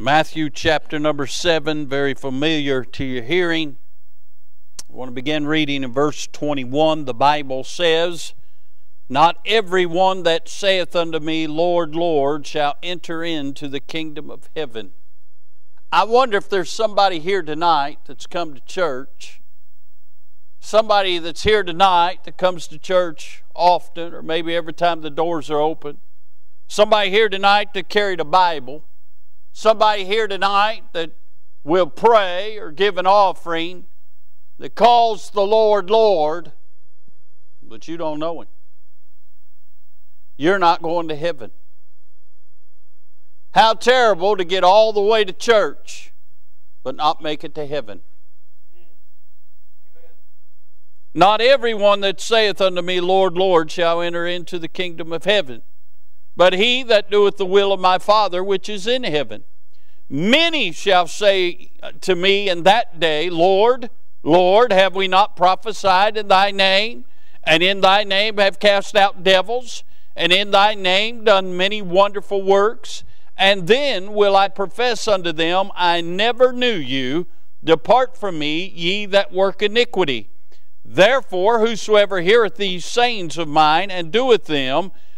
Matthew chapter number 7, very familiar to your hearing. I want to begin reading in verse 21. The Bible says, Not every one that saith unto me, Lord, Lord, shall enter into the kingdom of heaven. I wonder if there's somebody here tonight that's come to church, somebody that's here tonight that comes to church often, or maybe every time the doors are open, somebody here tonight that carried a Bible somebody here tonight that will pray or give an offering that calls the Lord Lord, but you don't know Him. You're not going to heaven. How terrible to get all the way to church but not make it to heaven. Not everyone that saith unto me, Lord, Lord, shall enter into the kingdom of heaven but he that doeth the will of my Father which is in heaven. Many shall say to me in that day, Lord, Lord, have we not prophesied in thy name? And in thy name have cast out devils? And in thy name done many wonderful works? And then will I profess unto them, I never knew you. Depart from me, ye that work iniquity. Therefore, whosoever heareth these sayings of mine and doeth them,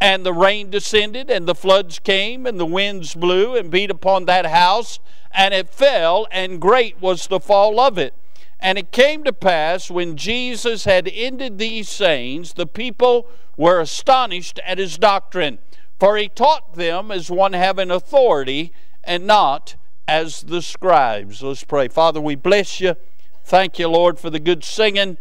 And the rain descended, and the floods came, and the winds blew and beat upon that house and it fell, and great was the fall of it. And it came to pass when Jesus had ended these sayings, the people were astonished at his doctrine, for he taught them as one having authority and not as the scribes. Let's pray. Father, we bless you. Thank you, Lord, for the good singing.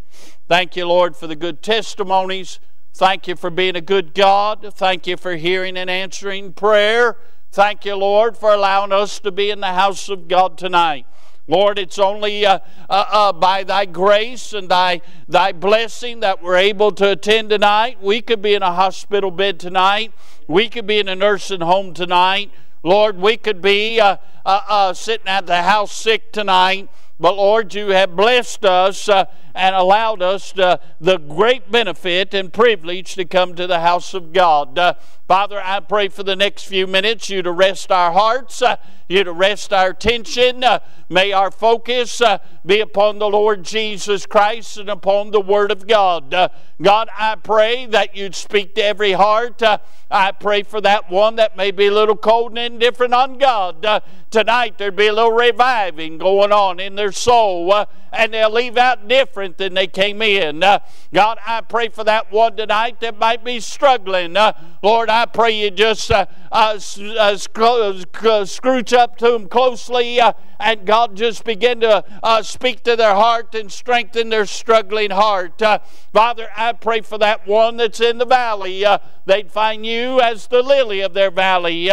Thank you, Lord, for the good testimonies. Thank you for being a good God. Thank you for hearing and answering prayer. Thank you, Lord, for allowing us to be in the house of God tonight. Lord, it's only uh, uh, uh, by thy grace and thy, thy blessing that we're able to attend tonight. We could be in a hospital bed tonight. We could be in a nursing home tonight. Lord, we could be uh, uh, uh, sitting at the house sick tonight. But Lord, you have blessed us uh, and allowed us to, the great benefit and privilege to come to the house of God. Uh, Father, I pray for the next few minutes you to rest our hearts, uh, you to rest our attention. Uh, may our focus uh, be upon the Lord Jesus Christ and upon the Word of God. Uh, God, I pray that you'd speak to every heart. I pray for that one that may be a little cold and indifferent on God. tonight there'd be a little reviving going on in their soul, and they'll leave out different than they came in. Uh, God, I pray for that one tonight that might be struggling. Uh, Lord, I pray you just uh, uh, uh, scrooge up to them closely uh, and God just begin to speak to their heart and strengthen their struggling heart. Father, I pray for that one that's in the valley. they'd find you as the lily of their valley,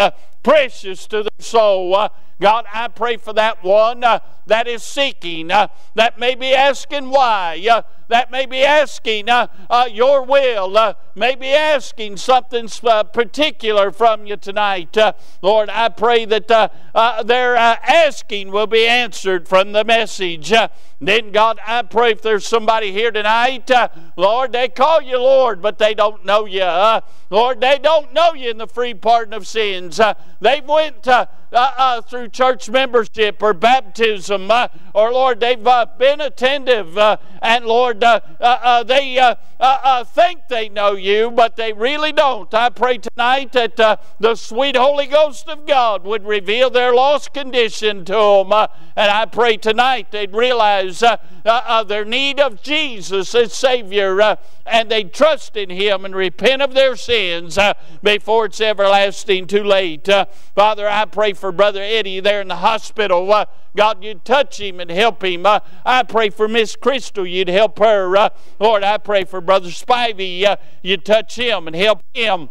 precious to their soul. God, I pray for that one uh, that is seeking, uh, that may be asking why, uh, that may be asking uh, uh, your will, uh, may be asking something uh, particular from you tonight. Uh, Lord, I pray that uh, their asking will be answered from the message. then, God, I pray if there's somebody here tonight, Lord, they call you Lord, but they don't know you. Lord, they don't know you in the free pardon of sins. they've went through church membership or baptism, or Lord, they've been attentive, and Lord, Lord, uh, uh, uh, they uh, uh, uh, think they know you, but they really don't. I pray tonight that uh, the sweet Holy Ghost of God would reveal their lost condition to them. Uh, and I pray tonight they'd realize their need of Jesus as Savior and they'd trust in Him and repent of their sins before it's everlasting too late. Father, I pray for Brother Eddie there in the hospital. God, you'd touch him and help him. I pray for Miss Crystal, you'd help her. Uh, Lord, I pray for Brother Spivey, uh, you'd touch him and help him.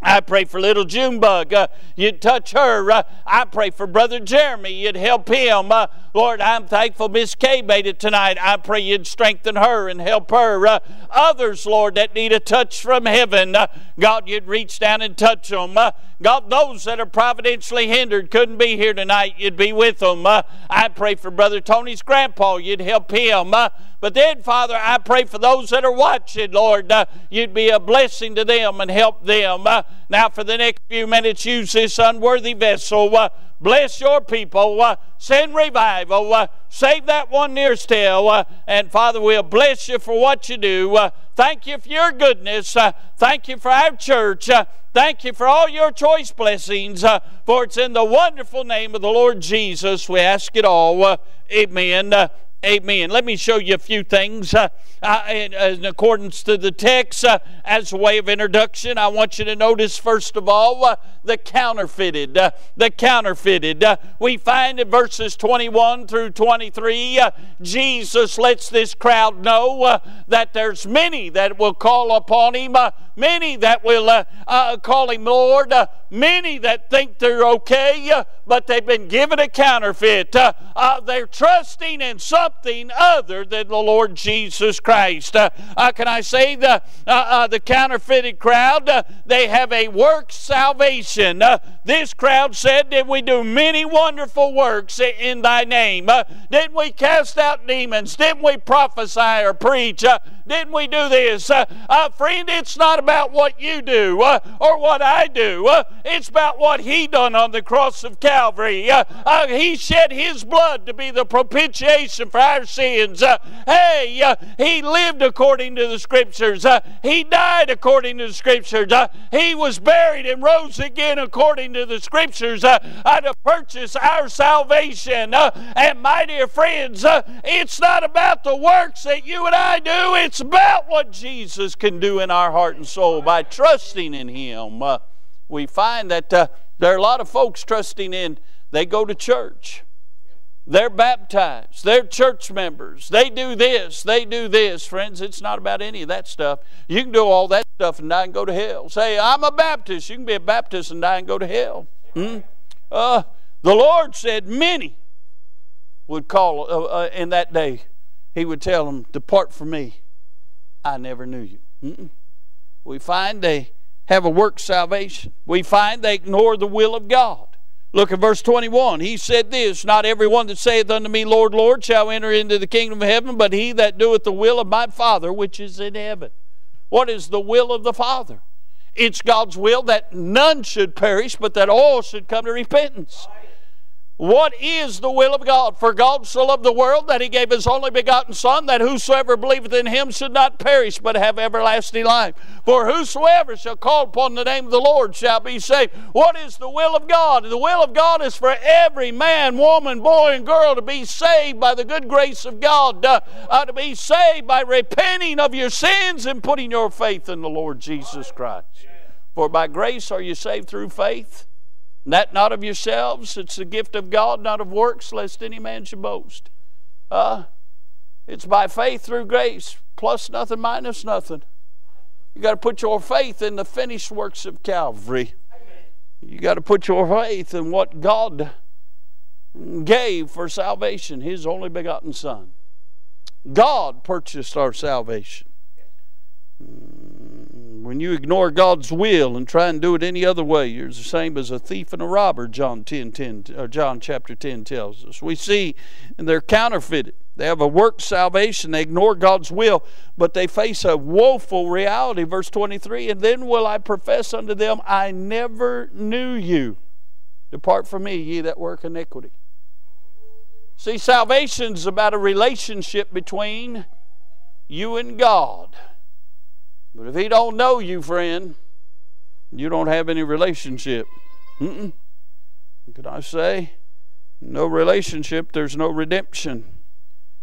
I pray for little Junebug. Uh, you'd touch her. Uh, I pray for Brother Jeremy. You'd help him. Uh, Lord, I'm thankful Miss Kay made it tonight. I pray you'd strengthen her and help her. Uh, others, Lord, that need a touch from heaven, uh, God, you'd reach down and touch them. Uh, God, those that are providentially hindered couldn't be here tonight, you'd be with them. I pray for Brother Tony's grandpa. You'd help him. But then, Father, I pray for those that are watching, Lord, uh, you'd be a blessing to them and help them. Uh, now, for the next few minutes, use this unworthy vessel. Uh, bless your people. Uh, send revival. Uh, save that one near still. And, Father, we'll bless you for what you do. thank you for your goodness. thank you for our church. Thank you for all your choice blessings, uh, for it's in the wonderful name of the Lord Jesus we ask it all. Uh, amen. Uh, Amen. Let me show you a few things uh, uh, in, in, accordance to the text. Uh, as a way of introduction, I want you to notice, first of all, uh, the counterfeited. Uh, the counterfeited. Uh, we find in verses 21 through 23, Jesus lets this crowd know that there's many that will call upon him, many that will call him Lord, many that think they're okay, but they've been given a counterfeit. they're trusting in some something other than the Lord Jesus Christ. Uh, uh, can I say the, uh, uh the counterfeited crowd, uh, they have a work salvation. This crowd said, Did we do many wonderful works in thy name? didn't we cast out demons? Didn't we prophesy or preach? didn't we do this? friend, it's not about what you do or what I do. it's about what he done on the cross of Calvary. he shed his blood to be the propitiation for for our sins. Uh, hey, uh, He lived according to the Scriptures. Uh, he died according to the Scriptures. Uh, he was buried and rose again according to the Scriptures uh, uh, to purchase our salvation. and my dear friends, it's not about the works that you and I do, it's about what Jesus can do in our heart and soul by trusting in Him. we find that there are a lot of folks trusting in, they go to church. They're baptized. They're church members. They do this. They do this. Friends, it's not about any of that stuff. You can do all that stuff and die and go to hell. Say, I'm a Baptist. You can be a Baptist and die and go to hell. Hmm? Uh, the Lord said many would call uh, uh, in that day. He would tell them, Depart from me. I never knew you. Mm-mm. We find they have a work salvation. We find they ignore the will of God. Look at verse 21. He said this Not every one that saith unto me, Lord, Lord, shall enter into the kingdom of heaven, but he that doeth the will of my Father which is in heaven. What is the will of the Father? It's God's will that none should perish, but that all should come to repentance. What is the will of God? For God so loved the world that he gave his only begotten Son, that whosoever believeth in him should not perish, but have everlasting life. For whosoever shall call upon the name of the Lord shall be saved. What is the will of God? The will of God is for every man, woman, boy, and girl to be saved by the good grace of God, uh, uh, to be saved by repenting of your sins and putting your faith in the Lord Jesus Christ. For by grace are you saved through faith that not of yourselves, it's the gift of God, not of works, lest any man should boast. Uh, it's by faith through grace, plus nothing, minus nothing. You got to put your faith in the finished works of Calvary. You got to put your faith in what God gave for salvation, His only begotten Son. God purchased our salvation. When you ignore God's will and try and do it any other way, you're the same as a thief and a robber, John 10, 10 or John chapter 10 tells us. We see and they're counterfeited. They have a work salvation. They ignore God's will, but they face a woeful reality. Verse 23 And then will I profess unto them, I never knew you. Depart from me, ye that work iniquity. See, salvation's about a relationship between you and God. But if he don't know you, friend, you don't have any relationship. Mm-mm. Could I say? No relationship, there's no redemption.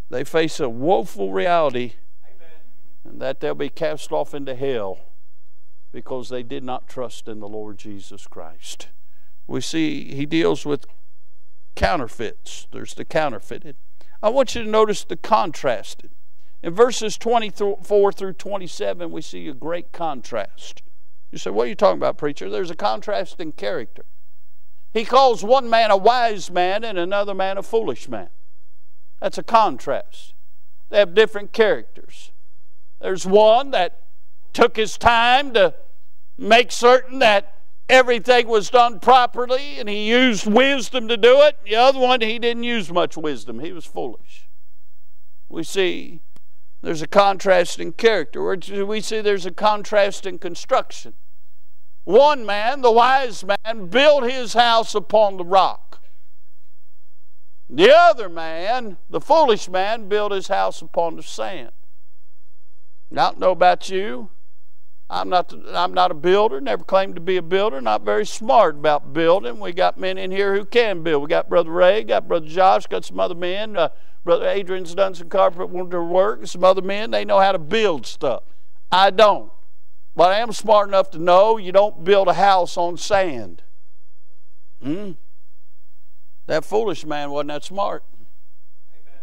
They face a woeful reality Amen. and that they'll be cast off into hell because they did not trust in the Lord Jesus Christ. We see he deals with counterfeits. There's the counterfeited. I want you to notice the contrasted. In verses 24 through 27, we see a great contrast. You say, What are you talking about, preacher? There's a contrast in character. He calls one man a wise man and another man a foolish man. That's a contrast. They have different characters. There's one that took his time to make certain that everything was done properly and he used wisdom to do it. The other one, he didn't use much wisdom, he was foolish. We see there's a contrast in character. We see there's a contrast in construction. One man, the wise man, built his house upon the rock. The other man, the foolish man, built his house upon the sand. I don't know about you. I'm not, I'm not a builder, never claimed to be a builder, not very smart about building. We got men in here who can build. We got Brother Ray, got Brother Josh, got some other men. Uh, Brother Adrian's done some carpenter work, some other men, they know how to build stuff. I don't. But I am smart enough to know you don't build a house on sand. Hmm? That foolish man wasn't that smart. Amen.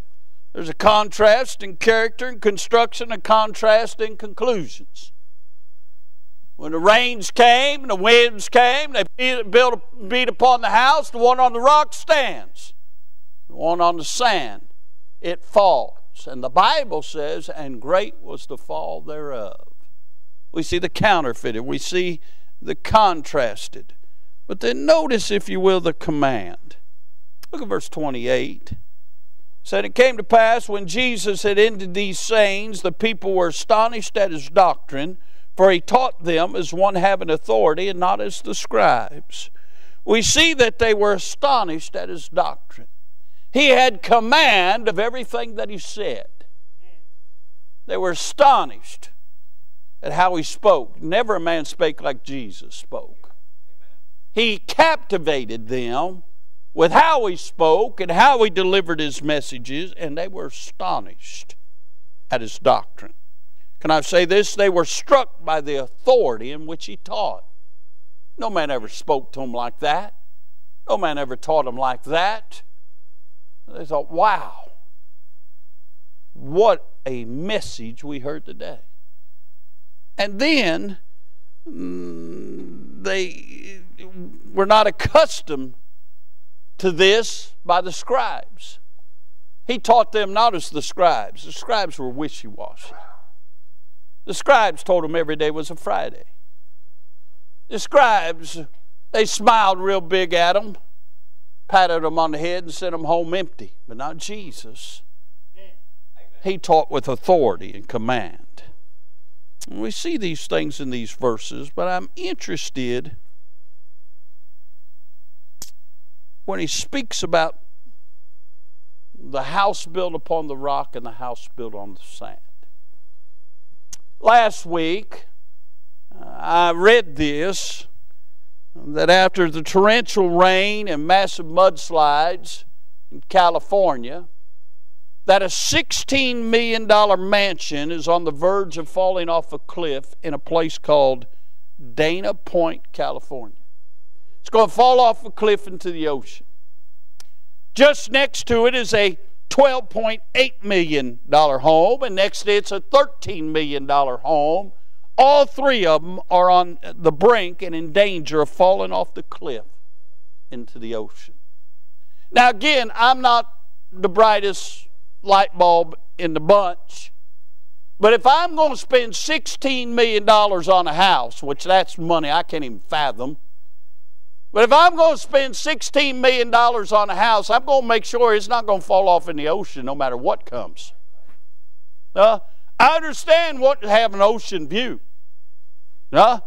There's a contrast in character and construction, a contrast in conclusions. When the rains came and the winds came, they beat, built, beat upon the house. The one on the rock stands. The one on the sand, it falls. And the Bible says, and great was the fall thereof. We see the counterfeited. We see the contrasted. But then notice, if you will, the command. Look at verse 28. Said, It came to pass when Jesus had ended these sayings, the people were astonished at his doctrine, for he taught them as one having authority and not as the scribes. We see that they were astonished at his doctrine. He had command of everything that he said. They were astonished at how he spoke. Never a man spake like Jesus spoke. He captivated them with how he spoke and how he delivered his messages, and they were astonished at his doctrine. Can I say this? They were struck by the authority in which he taught. No man ever spoke to them like that. No man ever taught them like that. They thought, wow, what a message we heard today. And then mm, they were not accustomed to this by the scribes. He taught them not as the scribes. The scribes were wishy washy. The scribes told them every day was a Friday. The scribes, they smiled real big at them, patted them on the head, and sent them home empty. But not Jesus. He taught with authority and command. We see these things in these verses, but I'm interested when he speaks about the house built upon the rock and the house built on the sand. Last week, uh, I read this that after the torrential rain and massive mudslides in California, that a $16 million mansion is on the verge of falling off a cliff in a place called Dana Point, California. It's going to fall off a cliff into the ocean. Just next to it is a $12.8 million home, and next it's a $13 million home. All three of them are on the brink and in danger of falling off the cliff into the ocean. Now, again, I'm not the brightest light bulb in the bunch. But if I'm going to spend $16 million on a house, which that's money I can't even fathom, but if I'm going to spend $16 million on a house, I'm going to make sure it's not going to fall off in the ocean no matter what comes. Uh, I understand wanting to have an ocean view. Uh,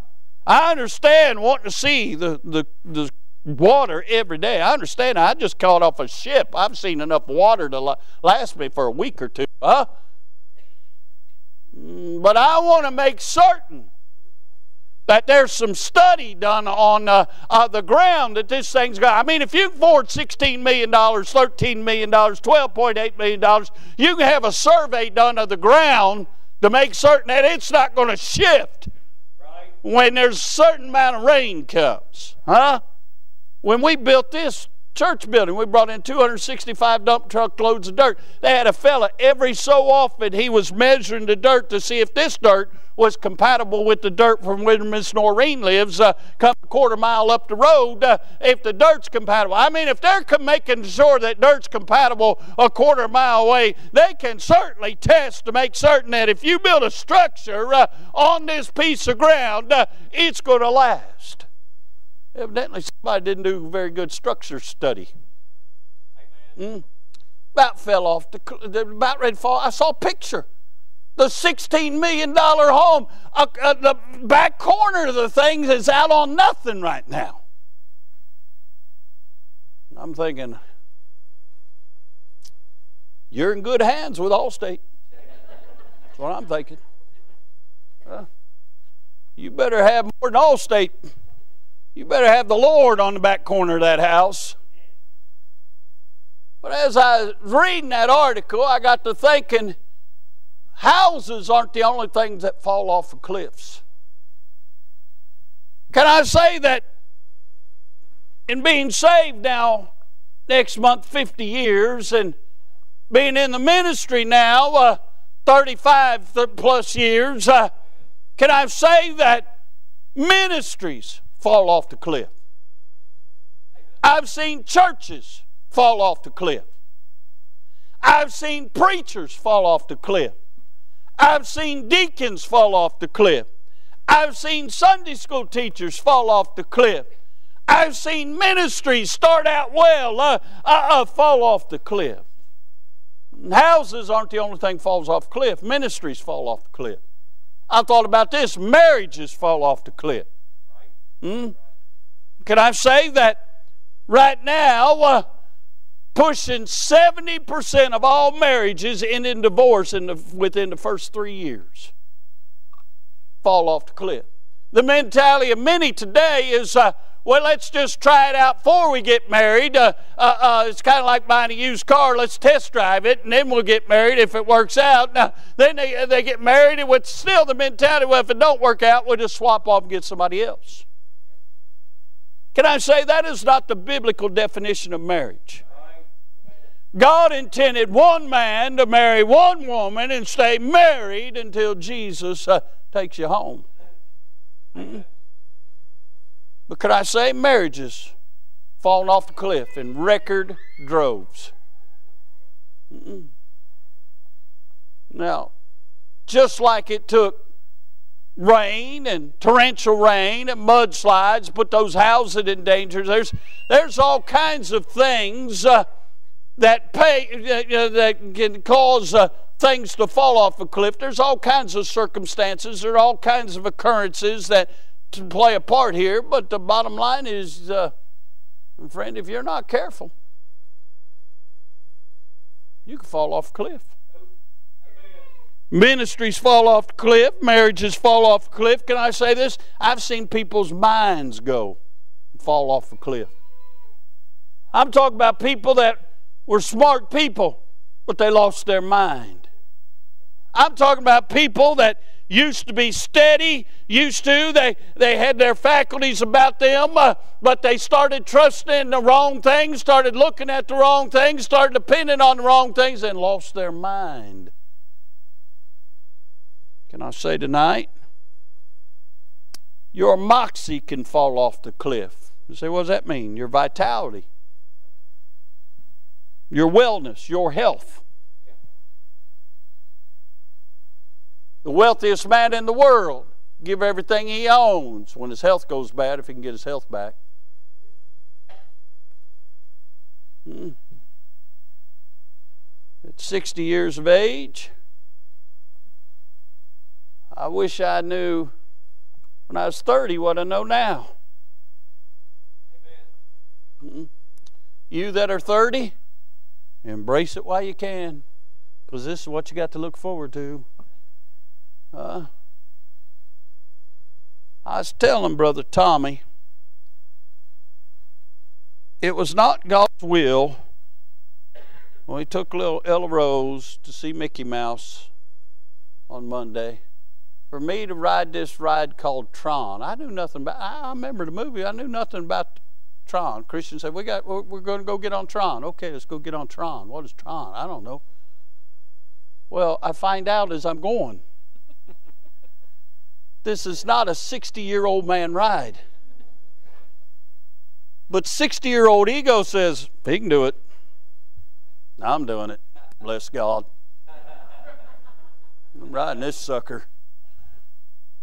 I understand wanting to see the, the, the water every day. I understand. I just caught off a ship. I've seen enough water to last me for a week or two. Huh? Mm, but I want to make certain that there's some study done on uh, uh, the ground that this thing's got. I mean, if you can afford $16 million, $13 million, $12.8 million, you can have a survey done of the ground to make certain that it's not going to shift right. when there's a certain amount of rain comes. Huh? When we built this church building. We brought in 265 dump truck loads of dirt. They had a fella every so often he was measuring the dirt to see if this dirt was compatible with the dirt from where Miss Noreen lives, uh, come a quarter mile up the road, uh, if the dirt's compatible. I mean, if they're making sure that dirt's compatible a quarter mile away, they can certainly test to make certain that if you build a structure uh, on this piece of ground, uh, it's going to last. Evidently, somebody didn't do a very good structure study. Mm. About fell off, the, about ready to fall. I saw a picture. The $16 million home, uh, uh, the back corner of the thing is out on nothing right now. I'm thinking, you're in good hands with Allstate. That's what I'm thinking. Uh, you better have more than Allstate. You better have the Lord on the back corner of that house. But as I was reading that article, I got to thinking houses aren't the only things that fall off of cliffs. Can I say that in being saved now, next month, 50 years, and being in the ministry now, uh, 35 plus years, uh, can I say that ministries fall off the cliff. I've seen churches fall off the cliff. I've seen preachers fall off the cliff. I've seen deacons fall off the cliff. I've seen Sunday school teachers fall off the cliff. I've seen ministries start out well, uh, uh, uh, fall off the cliff. Houses aren't the only thing falls off cliff. Ministries fall off the cliff. I thought about this. Marriages fall off the cliff. Hmm? Can I say that right now, uh, pushing 70% of all marriages end in divorce in the, within the first three years? Fall off the cliff. The mentality of many today is, uh, well, let's just try it out before we get married. Uh, uh, uh it's kind of like buying a used car. Let's test drive it, and then we'll get married if it works out. Now, then they, they get married, and with still the mentality, well, if it don't work out, we'll just swap off and get somebody else. Can I say that is not the biblical definition of marriage? God intended one man to marry one woman and stay married until Jesus uh, takes you home. Mm-mm. But could I say marriages falling off the cliff in record droves? Mm-mm. Now, just like it took rain and torrential rain and mudslides, put those houses in danger. There's, there's all kinds of things uh, that, pay, uh, that can cause uh, things to fall off a cliff. There's all kinds of circumstances, there are all kinds of occurrences that play a part here, but the bottom line is, uh, friend, if you're not careful, you can fall off a cliff. Ministries fall off the cliff, marriages fall off the cliff. Can I say this? I've seen people's minds go fall off the cliff. I'm talking about people that were smart people, but they lost their mind. I'm talking about people that used to be steady, used to, they, they had their faculties about them, uh, but they started trusting the wrong things, started looking at the wrong things, started depending on the wrong things, and lost their mind. Can I say tonight? Your moxie can fall off the cliff. You say, what does that mean? Your vitality, your wellness, your health. The wealthiest man in the world give everything he owns when his health goes bad, if he can get his health back. Hmm. At 60 years of age, I wish I knew when I was 30 what I know now. Amen. You that are 30, embrace it while you can, because this is what you got to look forward to. Uh, I was telling Brother Tommy, it was not God's will when he took little Ella Rose to see Mickey Mouse on Monday for me to ride this ride called Tron. I knew nothing about I remember the movie. I knew nothing about Tron. Christian said, we got, we're, we're going to go get on Tron. Okay, let's go get on Tron. What is Tron? I don't know. Well, I find out as I'm going. this is not a 60 year old man ride. But 60 year old ego says, he can do it. I'm doing it. Bless God. I'm riding this sucker.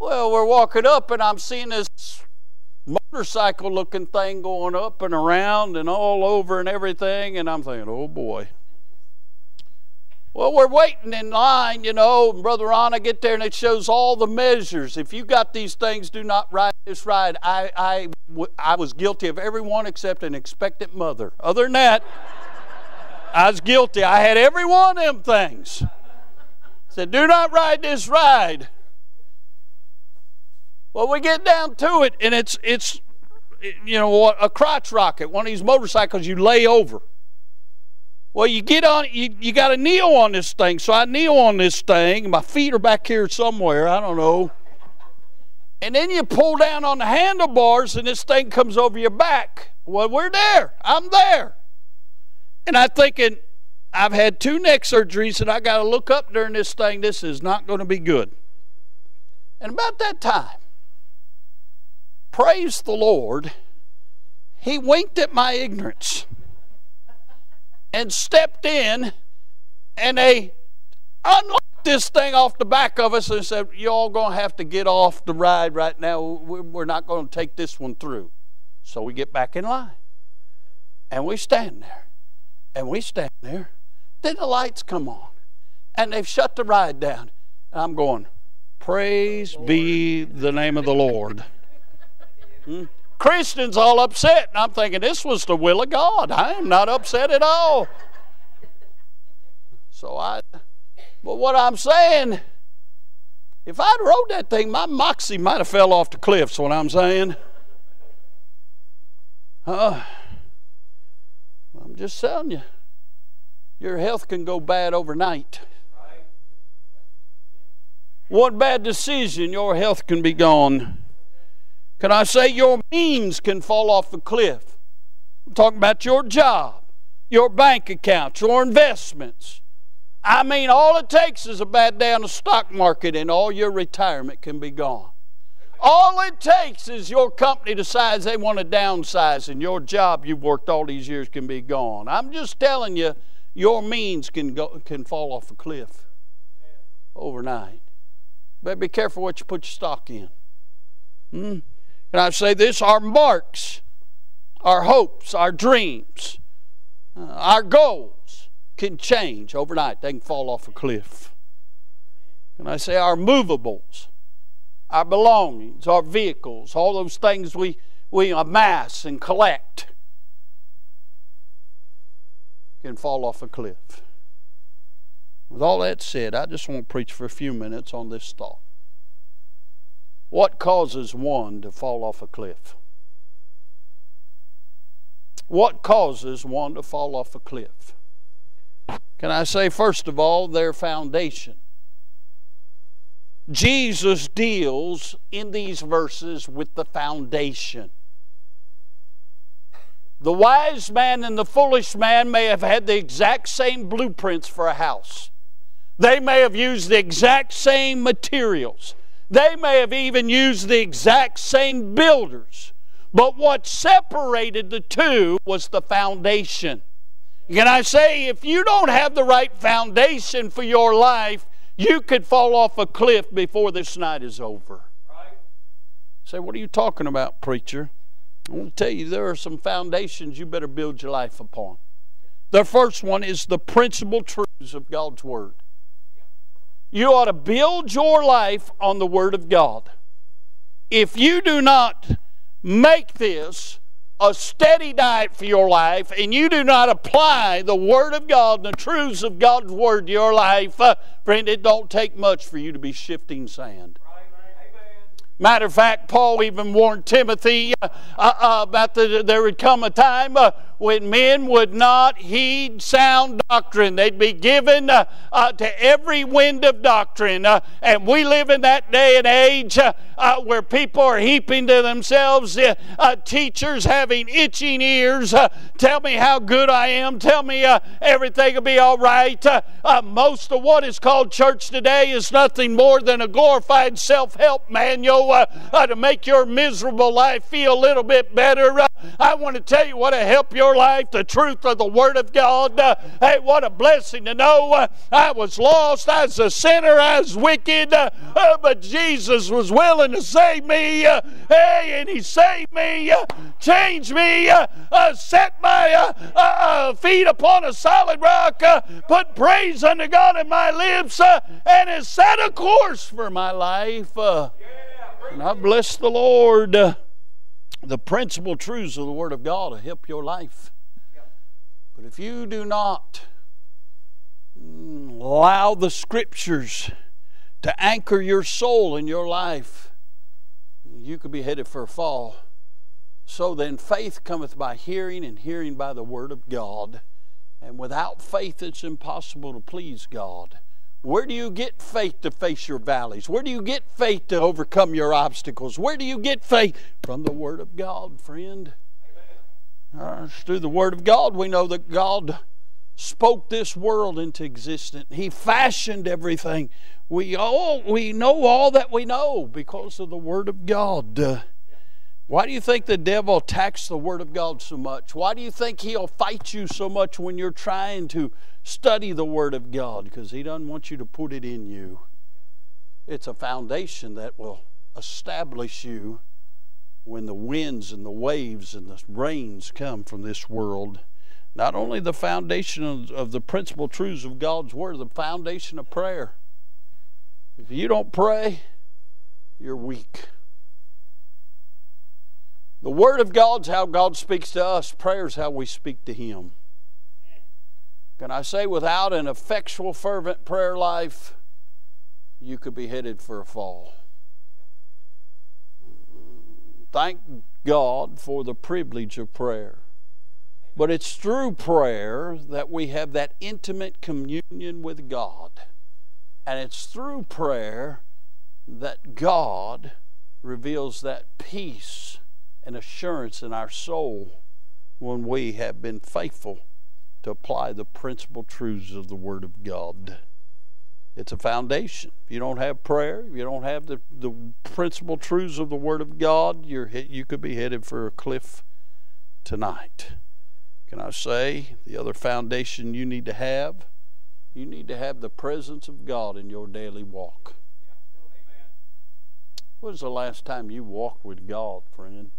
Well, we're walking up, and I'm seeing this motorcycle looking thing going up and around and all over and everything, and I'm thinking, oh boy. Well, we're waiting in line, you know, Brother Ron, I get there and it shows all the measures. If you got these things, do not ride this ride. I, I, I was guilty of every one except an expectant mother. Other than that, I was guilty. I had every one of them things. Said, do not ride this ride. Well, we get down to it, and it's it's you know a crotch rocket, one of these motorcycles you lay over. Well, you get on, you, you got to kneel on this thing. So I kneel on this thing. My feet are back here somewhere. I don't know. And then you pull down on the handlebars, and this thing comes over your back. Well, we're there. I'm there. And I'm thinking, I've had two neck surgeries, and I got to look up during this thing. This is not going to be good. And about that time, praise the Lord, he winked at my ignorance and stepped in and they unlocked this thing off the back of us and said, you all to have to get off the ride right now. We're not to take this one through. So we get back in line. And we stand there. And we stand there. Then the lights come on. And they've shut the ride down. And I'm going, Praise be the name of the Lord. Hmm? Christians all upset. And I'm thinking, this was the will of God. I am not upset at all. So I, but what I'm saying, if I'd rode that thing, my moxie might have fell off the cliffs, what I'm saying. Huh? I'm just telling you, your health can go bad overnight. One bad decision, your health can be gone. Can I say your means can fall off a cliff? I'm talking about your job, your bank accounts, your investments. I mean, all it takes is a bad day on the stock market and all your retirement can be gone. All it takes is your company decides they want to downsize and your job you've worked all these years can be gone. I'm just telling you, your means can, go, can fall off a cliff overnight. But be careful what you put your stock in. Hmm? Can I say this? Our marks, our hopes, our dreams, uh, our goals can change overnight. They can fall off a cliff. And I say our movables, our belongings, our vehicles, all those things we, we amass and collect can fall off a cliff. With all that said, I just want to preach for a few minutes on this thought. What causes one to fall off a cliff? What causes one to fall off a cliff? Can I say, first of all, their foundation? Jesus deals in these verses with the foundation. The wise man and the foolish man may have had the exact same blueprints for a house. They may have used the exact same materials. They may have even used the exact same builders. But what separated the two was the foundation. Can I say, if you don't have the right foundation for your life, you could fall off a cliff before this night is over. Right. Say, what are you talking about, preacher? I want to tell you there are some foundations you better build your life upon. The first one is the principal truths of God's Word. You ought to build your life on the Word of God. If you do not make this a steady diet for your life and you do not apply the Word of God and the truths of God's Word to your life, uh, friend, it don't take much for you to be shifting sand. Matter of fact, Paul even warned Timothy uh, uh, about the, there would come a time uh, when men would not heed sound doctrine. They'd be given uh, uh, to every wind of doctrine. Uh, and we live in that day and age uh, uh, where people are heaping to themselves uh, teachers having itching ears. tell me how good I am. Tell me everything will be all right. most of what is called church today is nothing more than a glorified self help manual to make your miserable life feel a little bit better. I want to tell you what to help your life the truth of the Word of God. hey, what a blessing to know I was lost, I was a sinner, I was wicked, uh, uh, but Jesus was willing to save me. Uh, hey, and He saved me, uh, changed me, uh, uh, set my feet upon a solid rock, put praise unto God in my lips, and has set a course for my life. and I bless the Lord. The principal truths of the Word of God will help your life. But if you do not mm, allow the Scriptures to anchor your soul in your life, you could be headed for a fall. So then, faith cometh by hearing, and hearing by the Word of God. And without faith, it's impossible to please God. Where do you get faith to face your valleys? Where do you get faith to overcome your obstacles? Where do you get faith? From the Word of God, friend. Uh, through the Word of God, we know that God spoke this world into existence. He fashioned everything. We all we know all that we know because of the Word of God. Uh, why do you think the devil attacks the Word of God so much? Why do you think he'll fight you so much when you're trying to study the Word of God? Because he doesn't want you to put it in you. It's a foundation that will establish you when the winds and the waves and the rains come from this world. Not only the foundation of, the principal truths of God's Word, the foundation of prayer. If you don't pray, you're weak. The Word of God's how God speaks to us. Prayer is how we speak to Him. Can I say, without an effectual, fervent prayer life, you could be headed for a fall. Thank God for the privilege of prayer. But it's through prayer that we have that intimate communion with God. And it's through prayer that God reveals that peace and assurance in our soul when we have been faithful to apply the principal truths of the Word of God. It's a foundation. If you don't have prayer, if you don't have the, the principal truths of the Word of God, you're, you could be headed for a cliff tonight. Can I say the other foundation you need to have? You need to have the presence of God in your daily walk. Yeah. When was the last time you walked with God, friend?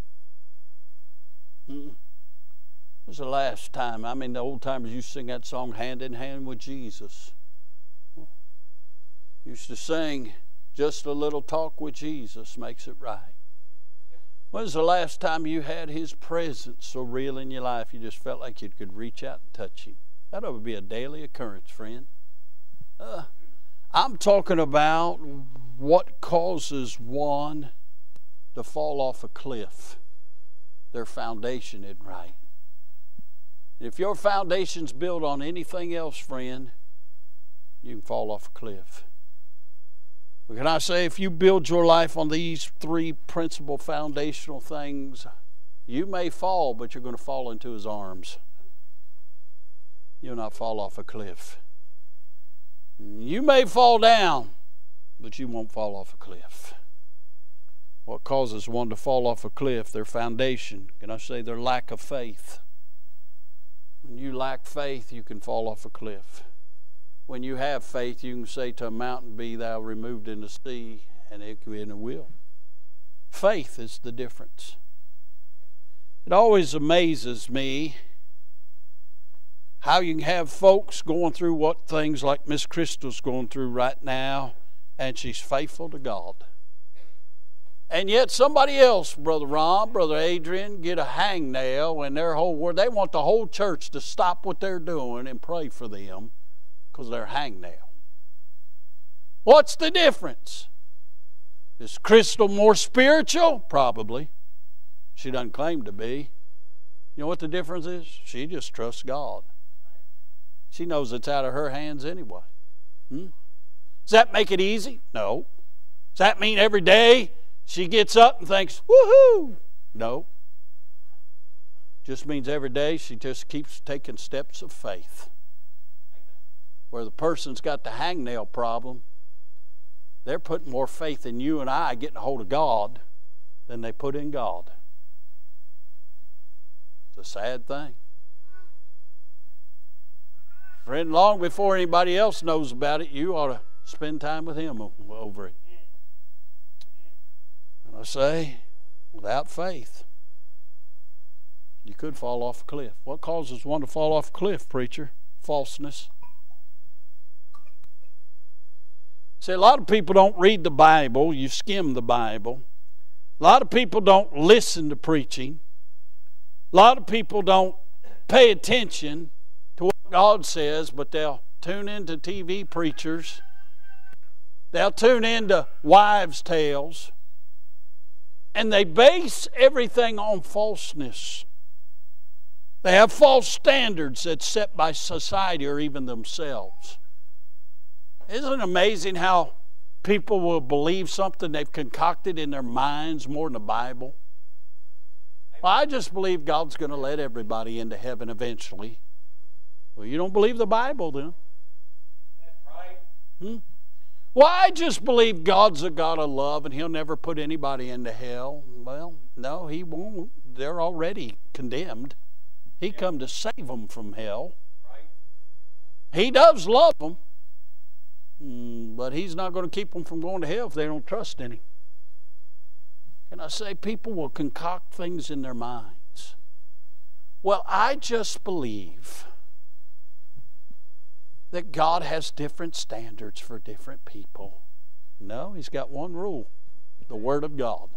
Was the last time? I mean, the old timers used to sing that song, Hand in Hand with Jesus. Used to sing, Just a little talk with Jesus makes it right. When's the last time you had His presence so real in your life you just felt like you could reach out and touch Him? That to be a daily occurrence, friend. Uh, I'm talking about what causes one to fall off a cliff. Their foundation isn't right. If your foundation's built on anything else, friend, you can fall off a cliff. But can I say, if you build your life on these three principal foundational things, you may fall, but you're going to fall into his arms. You'll not fall off a cliff. You may fall down, but you won't fall off a cliff. What causes one to fall off a cliff? Their foundation. Can I say their lack of faith? When you lack faith, you can fall off a cliff. When you have faith, you can say to a mountain, Be thou removed in the sea, and it will. Faith is the difference. It always amazes me how you can have folks going through what things like Miss Crystal's going through right now, and she's faithful to God. And yet somebody else, Brother Ron, Brother Adrian, get a hangnail in their whole world. They want the whole church to stop what they're doing and pray for them because they're hangnail. What's the difference? Is Crystal more spiritual? Probably. She doesn't claim to be. You know what the difference is? She just trusts God. She knows it's out of her hands anyway. Hmm? Does that make it easy? No. Does that mean every day she gets up and thinks, woohoo? No. Just means every day she just keeps taking steps of faith. Where the person's got the hangnail problem, they're putting more faith in you and I getting a hold of God than they put in God. It's a sad thing. Friend, long before anybody else knows about it, you ought to spend time with Him over it. I say, without faith, you could fall off a cliff. What causes one to fall off a cliff, preacher? Falseness. See, a lot of people don't read the Bible, you skim the Bible. A lot of people don't listen to preaching. A lot of people don't pay attention to what God says, but they'll tune into TV preachers. They'll tune into wives' tales. And they base everything on falseness. They have false standards that's set by society or even themselves. Isn't it amazing how people will believe something they've concocted in their minds more than the Bible? Well, I just believe God's going to let everybody into heaven eventually. Well, you don't believe the Bible then? Hmm? Well, I just believe God's a God of love and He'll never put anybody into hell. Well, no, He won't. They're already condemned. He come to save them from hell. He does love them. Mm, but he's not going to keep them from going to hell if they don't trust in him. Can I say people will concoct things in their minds? Well, I just believe that God has different standards for different people. No, he's got one rule the Word of God.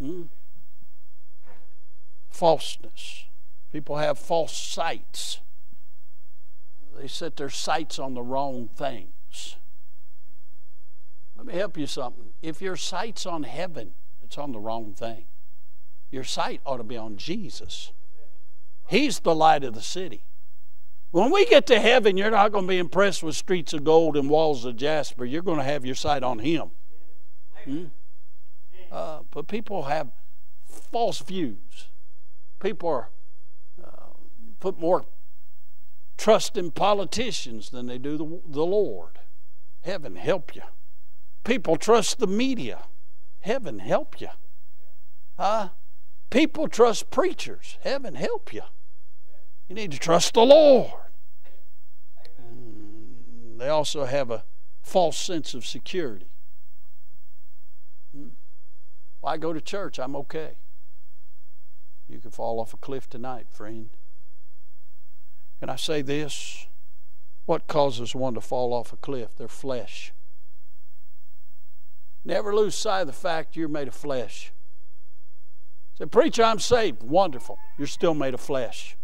Hmm? Falseness. People have false sights they set their sights on the wrong things. Let me help you something. If your sight's on heaven, it's on the wrong thing. Your sight ought to be on Jesus. He's the light of the city. When we get to heaven, you're not going to be impressed with streets of gold and walls of jasper. You're going to have your sight on Him. Hmm? Uh, but people have false views. People are, uh, put more trust in politicians than they do the, the Lord. Heaven help you. People trust the media. Heaven help you. Huh? People trust preachers. Heaven help you. You need to trust the Lord. They also have a false sense of security. Mm. Well, I go to church, I'm okay. You can fall off a cliff tonight, friend. Can I say this? What causes one to fall off a cliff? Their flesh. Never lose sight of the fact you're made of flesh. Say, preacher, I'm saved. Wonderful. You're still made of flesh.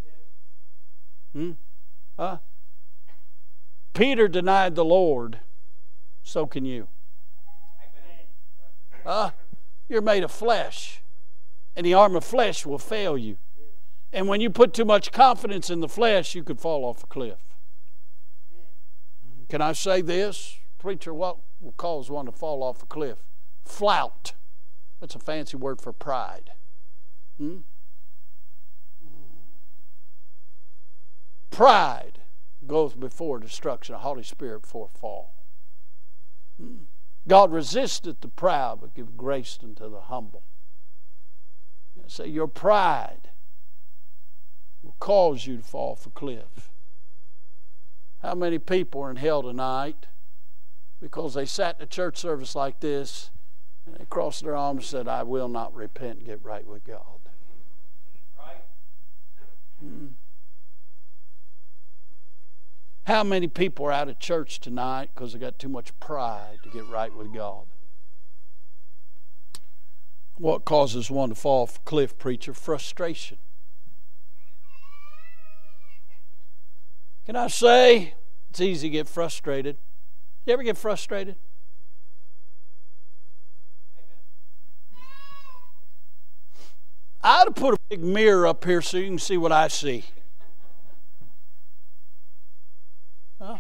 Hmm? Huh? Peter denied the Lord. So can you. Huh? You're made of flesh. And the arm of flesh will fail you. And when you put too much confidence in the flesh, you could fall off a cliff. Can I say this? Preacher, what will cause one to fall off a cliff? Flout. That's a fancy word for pride. Hmm? Pride goes before destruction, a haughty spirit before fall. God resisteth the proud, but give grace unto the humble. You say your pride will cause you to fall off a cliff. How many people are in hell tonight because they sat in a church service like this and they crossed their arms and said, I will not repent and get right with God? Right. Hmm. How many people are out of church tonight because they got too much pride to get right with God? What causes one to fall off a cliff, preacher? Frustration. Can I say it's easy to get frustrated? You ever get frustrated? I ought to put a big mirror up here so you can see what I see. Huh?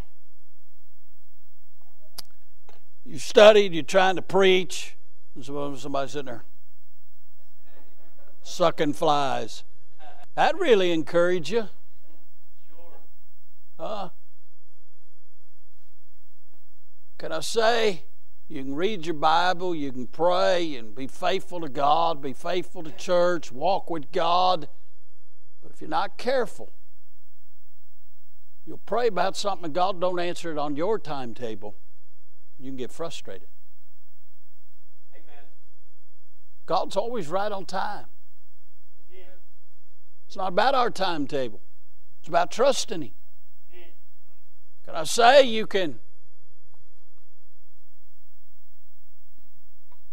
You studied, you're trying to preach, and somebody's sitting there sucking flies. That really encourage you. Huh? Can I say, you can read your Bible, you can pray and be faithful to God, be faithful to church, walk with God. But if you're not careful, you'll pray about something and God don't answer it on your timetable. You can get frustrated. Amen. God's always right on time. It's not about our timetable. It's about trusting Him. Can I say you can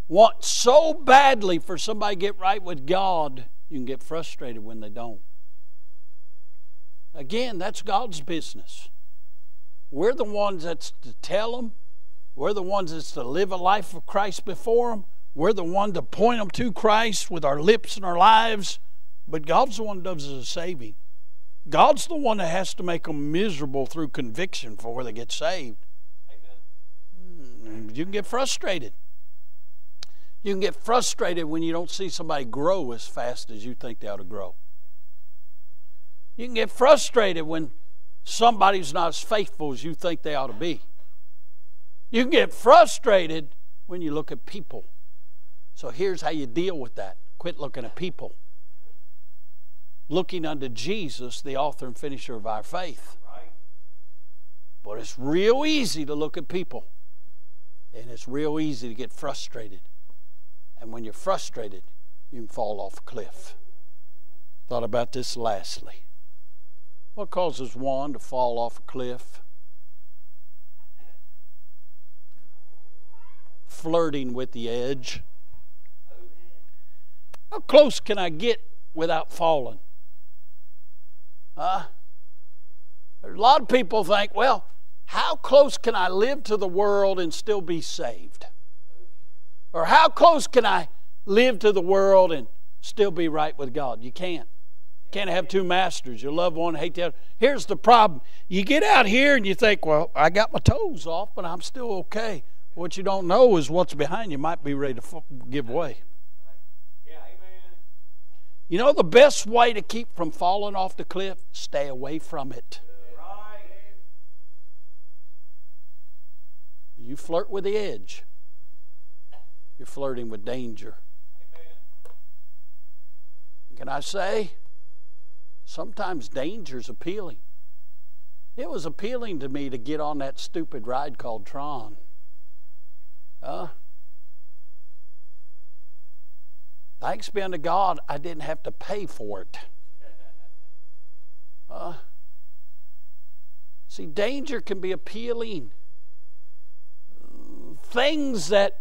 want so badly for somebody to get right with God, you can get frustrated when they don't. Again, that's God's business. We're the ones that's to tell them. We're the ones that's to live a life of Christ before them. We're the one to point them to Christ with our lips and our lives. But God's the one that does the saving. God's the one that has to make them miserable through conviction before they get saved. Amen. Mm, you can get frustrated. You can get frustrated when you don't see somebody grow as fast as you think they ought to grow. You can get frustrated when somebody's not as faithful as you think they ought to be. You can get frustrated when you look at people. So here's how you deal with that quit looking at people. Looking unto Jesus, the author and finisher of our faith. But it's real easy to look at people. And it's real easy to get frustrated. And when you're frustrated, you can fall off a cliff. Thought about this lastly. What causes one to fall off a cliff? Flirting with the edge. How close can I get without falling? Huh? a lot of people think, well, how close can I live to the world and still be saved? Or how close can I live to the world and still be right with God? You can't. You can't have two masters. You love one, hate the other. Here's the problem. You get out here and you think, well, I got my toes off, but I'm still okay. What you don't know is what's behind you might be ready to give way. You know the best way to keep from falling off the cliff? Stay away from it. You flirt with the edge you're flirting with danger. Can I say, sometimes danger's appealing. It was appealing to me to get on that stupid ride called Tron. Thanks be unto God, I didn't have to pay for it. Uh, see, danger can be appealing. Things that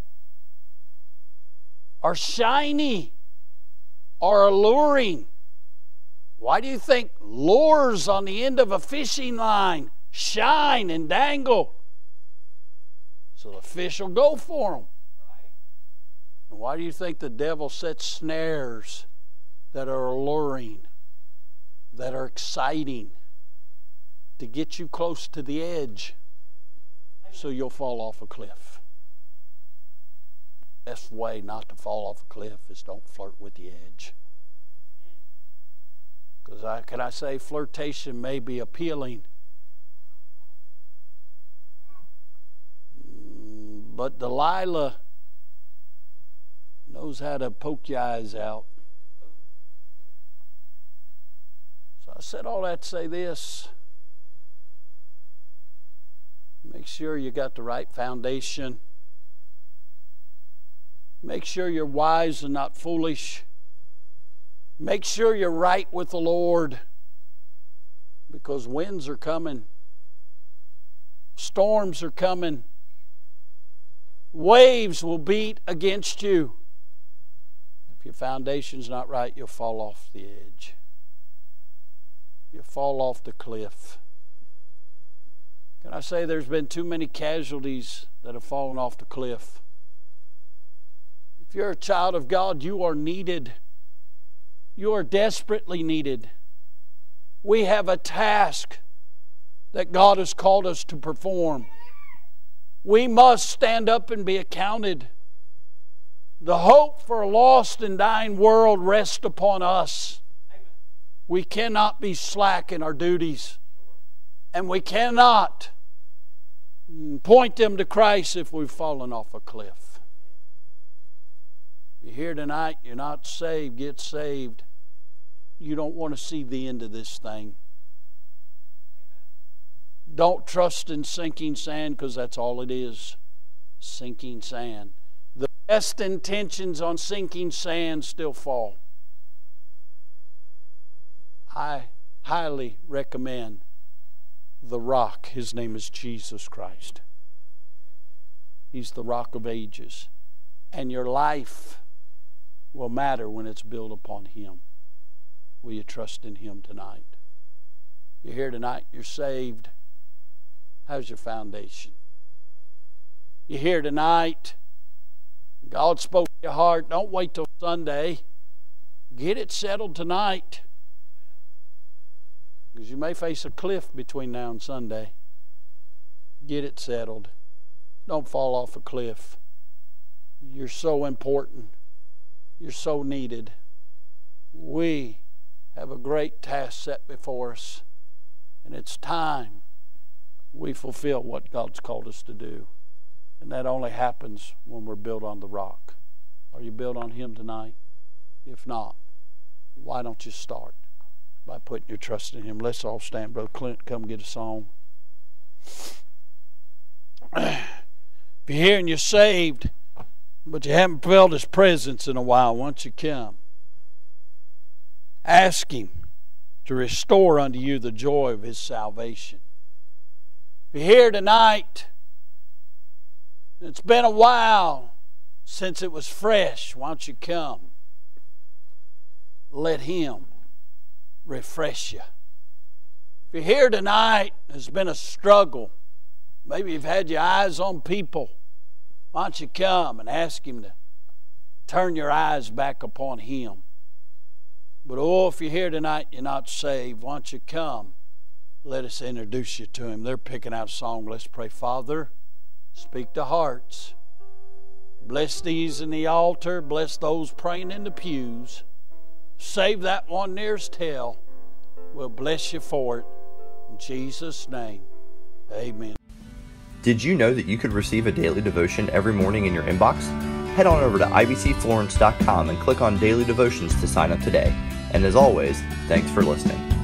are shiny, are alluring. Why do you think lures on the end of a fishing line shine and dangle? So the fish will go for them. And why do you think the devil sets snares that are alluring, that are exciting, to get you close to the edge so you'll fall off a cliff? best way not to fall off a cliff is don't flirt with the edge. Because I, can I say flirtation may be appealing, mm, but Delilah knows how to poke your eyes out. So I said all that to say this. Make sure you got the right foundation. Make sure you're wise and not foolish. Make sure you're right with the Lord because winds are coming, storms are coming, waves will beat against you. If your foundation's not right, you'll fall off the edge. You'll fall off the cliff. Can I say there's been too many casualties that have fallen off the cliff? If you're a child of God, you are needed. You are desperately needed. We have a task that God has called us to perform. We must stand up and be accounted. The hope for a lost and dying world rests upon us. We cannot be slack in our duties. And we cannot point them to Christ if we've fallen off a cliff. You're here tonight, you're not saved, get saved. You don't want to see the end of this thing. Don't trust in sinking sand because that's all it is sinking sand. The best intentions on sinking sand still fall. I highly recommend the rock. His name is Jesus Christ. He's the rock of ages. And your life will matter when it's built upon Him. Will you trust in Him tonight? You're here tonight, you're saved. How's your foundation? You're here tonight. God spoke to your heart. Don't wait till Sunday. Get it settled tonight. Because you may face a cliff between now and Sunday. Get it settled. Don't fall off a cliff. You're so important. You're so needed. We have a great task set before us, and it's time we fulfill what God's called us to do. And that only happens when we're built on the rock. Are you built on Him tonight? If not, why don't you start? by putting your trust in Him. Let's all stand. Brother Clint, come get a song. if you're here and you're saved, but you haven't felt His presence in a while, once you come, ask Him to restore unto you the joy of His salvation. You're here tonight, it's been a while since it was fresh. Why don't you come? Let Him refresh you. If you're here tonight, there's been a struggle. Maybe you've had your eyes on people. Why don't you come and ask Him to turn your eyes back upon Him? But oh, if you're here tonight, you're not saved, why don't you come? Let us introduce you to Him. They're picking out a song. Let's pray. Father, speak to hearts. Bless these in the altar. Bless those praying in the pews. Save that one nearest hell. We'll bless you for it. In Jesus' name, amen. Did you know that you could receive a daily devotion every morning in your inbox? Head on over to ibcflorence.com and click on Daily Devotions to sign up today. And as always, thanks for listening.